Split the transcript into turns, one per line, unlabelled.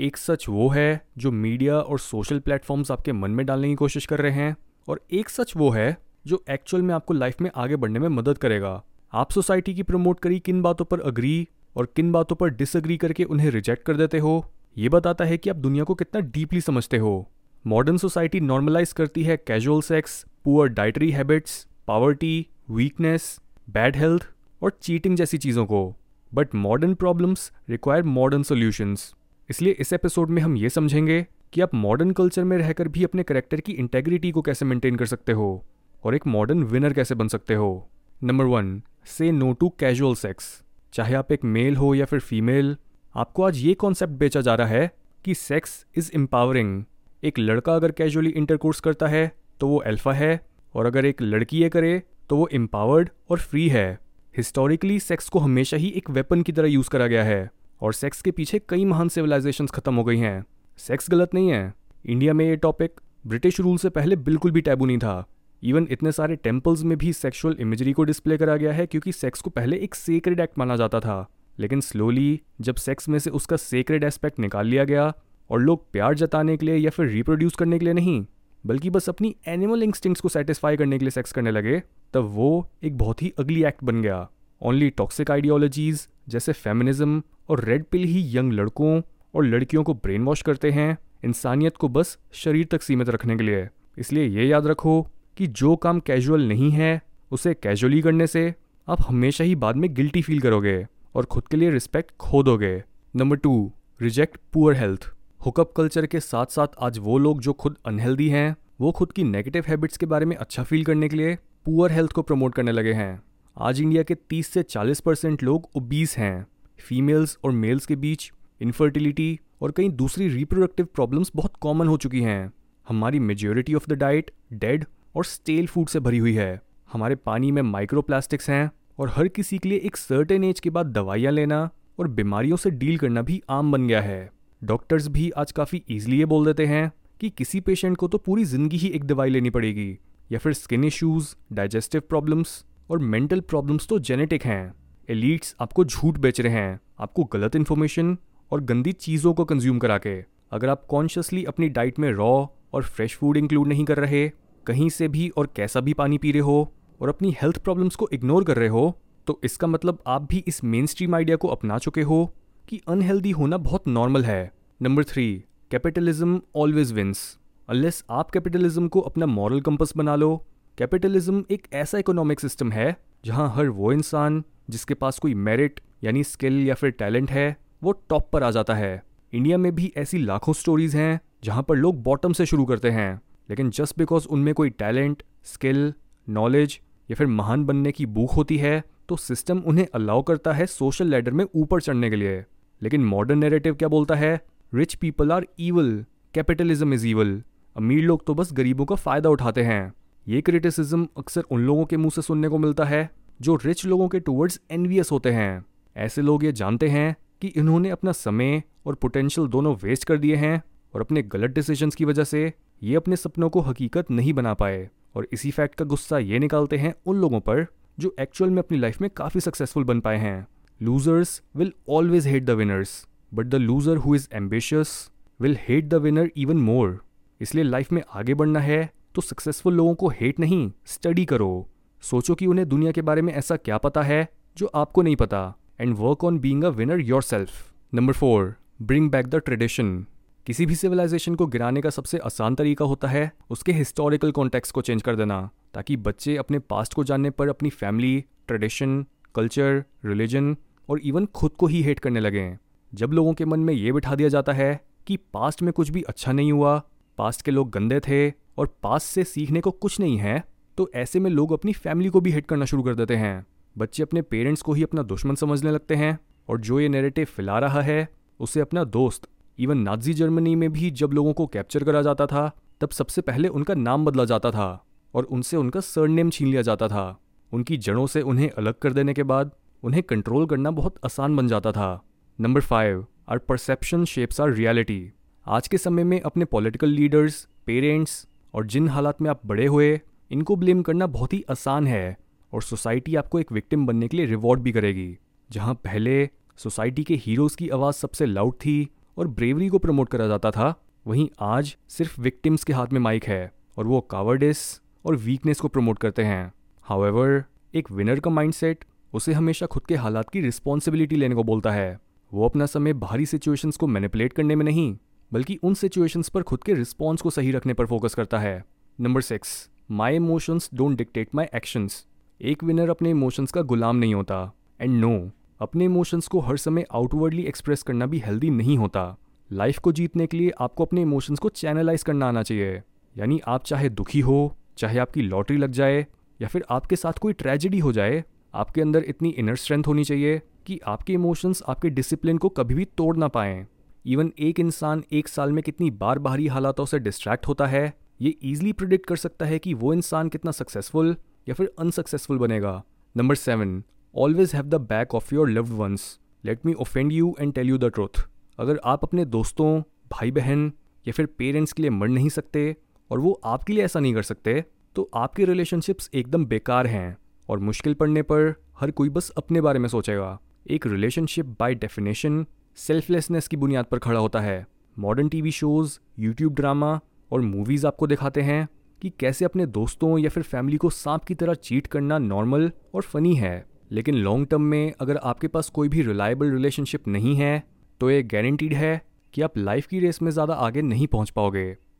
एक सच वो है जो मीडिया और सोशल प्लेटफॉर्म्स आपके मन में डालने की कोशिश कर रहे हैं, और एक सच वो है जो एक्चुअल में आपको लाइफ में आगे बढ़ने में मदद करेगा। आप सोसाइटी की प्रमोट करी किन बातों पर अग्री और किन बातों पर डिसअग्री करके उन्हें रिजेक्ट कर देते हो, ये बताता है कि आप दुनिया को कितना डीपली समझते हो। मॉडर्न सोसाइटी नॉर्मलाइज करती है casual sex, poor dietary habits, poverty, weakness, bad health और चीटिंग जैसी चीज़ों को। But modern problems require modern solutions. इसलिए इस एपिसोड में हम ये समझेंगे कि आप मॉडर्न कल्चर में रहकर भी अपने करेक्टर की इंटेग्रिटी को कैसे मेंटेन कर सकते हो और एक मॉडर्न विनर कैसे बन सकते हो। नंबर वन से नो टू कैजुअल सेक्स चाहे आप एक मेल हो या फिर फीमेल आपको आज ये कॉन्सेप्ट बेचा जा रहा है कि सेक्स इज़ एम्पावरिंग एक लड़का अगर कैजुअली इंटरकोर्स करता है तो वो अल्फ़ा है और अगर एक लड़की ये करे तो वो एम्पावर्ड और फ्री है। हिस्टोरिकली सेक्स को हमेशा ही एक वेपन की तरह यूज़ करा गया है। और सेक्स के पीछे कई महान सिविलाइजेशन खत्म हो गई हैं। सेक्स गलत नहीं है। इंडिया में ये टॉपिक ब्रिटिश रूल से पहले बिल्कुल भी टैबू नहीं था। इवन इतने सारे टेम्पल्स में भी सेक्सुअल इमेजरी को डिस्प्ले करा गया है क्योंकि सेक्स को पहले एक सेक्रेड एक्ट माना जाता था। लेकिन स्लोली जब सेक्स में से उसका सेक्रेड एस्पेक्ट निकाल लिया गया और लोग प्यार जताने के लिए या फिर रिप्रोड्यूस करने के लिए नहीं, बल्कि बस अपनी एनिमल इंस्टिंक्ट्स को सेटिस्फाई करने के लिए सेक्स करने लगे, तब वो एक बहुत ही अगली एक्ट बन गया। ओनली टॉक्सिक आइडियोलॉजीज जैसे फेमिनिज्म और रेड पिल ही यंग लड़कों और लड़कियों को ब्रेन वॉश करते हैं, इंसानियत को बस शरीर तक सीमित रखने के लिए। इसलिए ये याद रखो कि जो काम कैजुअल नहीं है, उसे कैजुअली करने से आप हमेशा ही बाद में गिल्टी फील करोगे और खुद के लिए रिस्पेक्ट खो दोगे number two reject poor health hookup culture के साथ साथ आज वो लोग जो खुद अनहेल्दी हैं, वो खुद की नेगेटिव हैबिट्स के बारे में अच्छा फील करने के लिए पुअर हेल्थ को प्रमोट करने लगे हैं। आज इंडिया के 30 से 40 परसेंट लोग ओबीस हैं। फीमेल्स और मेल्स के बीच इनफर्टिलिटी और कई दूसरी रिप्रोडक्टिव प्रॉब्लम्स बहुत कॉमन हो चुकी हैं। हमारी majority of the diet dead और स्टेल फ़ूड से भरी हुई है। हमारे पानी में माइक्रोप्लास्टिक्स हैं और हर किसी के लिए एक सर्टेन एज के बाद दवाइयाँ लेना और बीमारियों से डील करना भी आम बन गया है। डॉक्टर्स भी आज काफ़ी ईजिली ये बोल देते हैं कि किसी पेशेंट को तो पूरी ज़िंदगी ही एक दवाई लेनी पड़ेगी या फिर स्किन इश्यूज़ डाइजेस्टिव प्रॉब्लम्स और मेंटल प्रॉब्लम्स तो जेनेटिक हैं। एलिट्स आपको झूठ बेच रहे हैं, आपको गलत इन्फॉर्मेशन और गंदी चीज़ों को कंज्यूम करा के। अगर आप कॉन्शियसली अपनी डाइट में रॉ और फ्रेश फ़ूड इंक्लूड नहीं कर रहे, कहीं से भी और कैसा भी पानी पी रहे हो और अपनी हेल्थ प्रॉब्लम्स को इग्नोर कर रहे हो तो इसका मतलब आप भी इस मेन स्ट्रीम आइडिया को अपना चुके हो कि अनहेल्दी होना बहुत नॉर्मल है। Number three capitalism always wins unless आप कैपिटलिज्म को अपना मॉरल कंपस बना लो कैपिटलिज्म एक ऐसा इकोनॉमिक सिस्टम है जहाँ हर वो इंसान जिसके पास कोई मेरिट यानी स्किल या फिर टैलेंट है, वो टॉप पर आ जाता है। इंडिया में भी ऐसी लाखों स्टोरीज हैं जहाँ पर लोग बॉटम से शुरू करते हैं। लेकिन जस्ट बिकॉज़ उनमें कोई टैलेंट स्किल नॉलेज या फिर महान बनने की भूख होती है तो सिस्टम उन्हें अलाउ करता है सोशल लेडर में ऊपर चढ़ने के लिए। लेकिन मॉडर्न नेरेटिव क्या बोलता है? Rich people are evil capitalism is evil अमीर लोग तो बस गरीबों का फ़ायदा उठाते हैं। ये क्रिटिसिज्म अक्सर उन लोगों के मुँह से सुनने को मिलता है, जो रिच लोगों के टूवर्ड्स एनवियस होते हैं। ऐसे लोग ये जानते हैं कि इन्होंने अपना समय और पोटेंशियल दोनों वेस्ट कर दिए हैं और अपने गलत डिसीजंस की वजह से ये अपने सपनों को हकीकत नहीं बना पाए। और इसी फैक्ट का गुस्सा ये निकालते हैं उन लोगों पर, जो एक्चुअल में अपनी लाइफ में काफ़ी सक्सेसफुल बन पाए हैं। Losers will always hate the winners but the loser who is ambitious will hate the winner even more इसलिए लाइफ में आगे बढ़ना है तो सक्सेसफुल लोगों को हेट नहीं स्टडी करो। सोचो कि उन्हें दुनिया के बारे में ऐसा क्या पता है, जो आपको नहीं पता। And work on being a winner yourself number four bring back the tradition किसी भी सिविलाइजेशन को गिराने का सबसे आसान तरीका होता है, उसके हिस्टोरिकल कॉन्टेक्स्ट को चेंज कर देना, ताकि बच्चे अपने पास्ट को जानने पर अपनी फैमिली ट्रेडिशन कल्चर रिलीजन और इवन खुद को ही हेट करने लगें। जब लोगों के मन में ये बिठा दिया जाता है कि पास्ट में कुछ भी अच्छा नहीं हुआ पास्ट के लोग गंदे थे और पास्ट से सीखने को कुछ नहीं है तो ऐसे में लोग अपनी फैमिली को भी हेट करना शुरू कर देते हैं। बच्चे अपने पेरेंट्स को ही अपना दुश्मन समझने लगते हैं, और जो ये नेरेटिव फैला रहा है, उसे अपना दोस्त इवन नाजी जर्मनी में भी जब लोगों को कैप्चर करा जाता था, तब सबसे पहले उनका नाम बदला जाता था, और उनसे उनका सरनेम छीन लिया जाता था। उनकी जड़ों से उन्हें अलग कर देने के बाद, उन्हें कंट्रोल करना बहुत आसान बन जाता था। Number five our perception shapes our reality आज के समय में अपने पॉलिटिकल लीडर्स पेरेंट्स और जिन हालात में आप बड़े हुए, इनको ब्लेम करना बहुत ही आसान है और सोसाइटी आपको एक विक्टिम बनने के लिए रिवॉर्ड भी करेगी। जहाँ पहले सोसाइटी के हीरोज़ की आवाज़ सबसे लाउड थी और ब्रेवरी को प्रमोट करा जाता था, वहीं आज सिर्फ़ विक्टिम्स के हाथ में माइक है और वो कावर्डिस और वीकनेस को प्रमोट करते हैं। हाउएवर एक विनर का माइंडसेट उसे हमेशा खुद के हालात की रिस्पॉन्सिबिलिटी लेने को बोलता है। वो अपना समय बाहरी सिचुएशंस को मैनिपुलेट करने में नहीं बल्कि उन सिचुएशंस पर खुद के रिस्पॉन्स को सही रखने पर फोकस करता है। Number six my emotions don't dictate my actions एक विनर अपने इमोशंस का गुलाम नहीं होता। एंड नो no, अपने इमोशंस को हर समय आउटवर्डली एक्सप्रेस करना भी हेल्दी नहीं होता। लाइफ को जीतने के लिए आपको अपने इमोशंस को चैनलाइज करना आना चाहिए। यानी आप चाहे दुखी हो चाहे आपकी लॉटरी लग जाए या फिर आपके साथ कोई ट्रेजिडी हो जाए आपके अंदर इतनी इनर स्ट्रेंथ होनी चाहिए कि आपके इमोशंस आपके डिसिप्लिन को कभी भी तोड़ ना पाएँ। इवन एक इंसान एक साल में कितनी बार बाहरी हालातों से डिस्ट्रैक्ट होता है, ये ईजिली प्रिडिक्ट कर सकता है कि वो इंसान कितना सक्सेसफुल या फिर अनसक्सेसफुल बनेगा। Number seven always have the back of your loved ones let me offend you and tell you the truth अगर आप अपने दोस्तों भाई बहन या फिर पेरेंट्स के लिए मर नहीं सकते और वो आपके लिए ऐसा नहीं कर सकते तो आपके रिलेशनशिप्स एकदम बेकार हैं और मुश्किल पड़ने पर हर कोई बस अपने बारे में सोचेगा। एक रिलेशनशिप बाय डेफिनेशन सेल्फलेसनेस की बुनियाद पर खड़ा होता है। Modern TV shows, YouTube drama और मूवीज़ आपको दिखाते हैं कि कैसे अपने दोस्तों या फिर फैमिली को सांप की तरह चीट करना नॉर्मल और फनी है। लेकिन लॉन्ग टर्म में अगर आपके पास कोई भी रिलायबल रिलेशनशिप नहीं है तो ये गारंटीड है कि आप लाइफ की रेस में ज़्यादा आगे नहीं पहुँच पाओगे।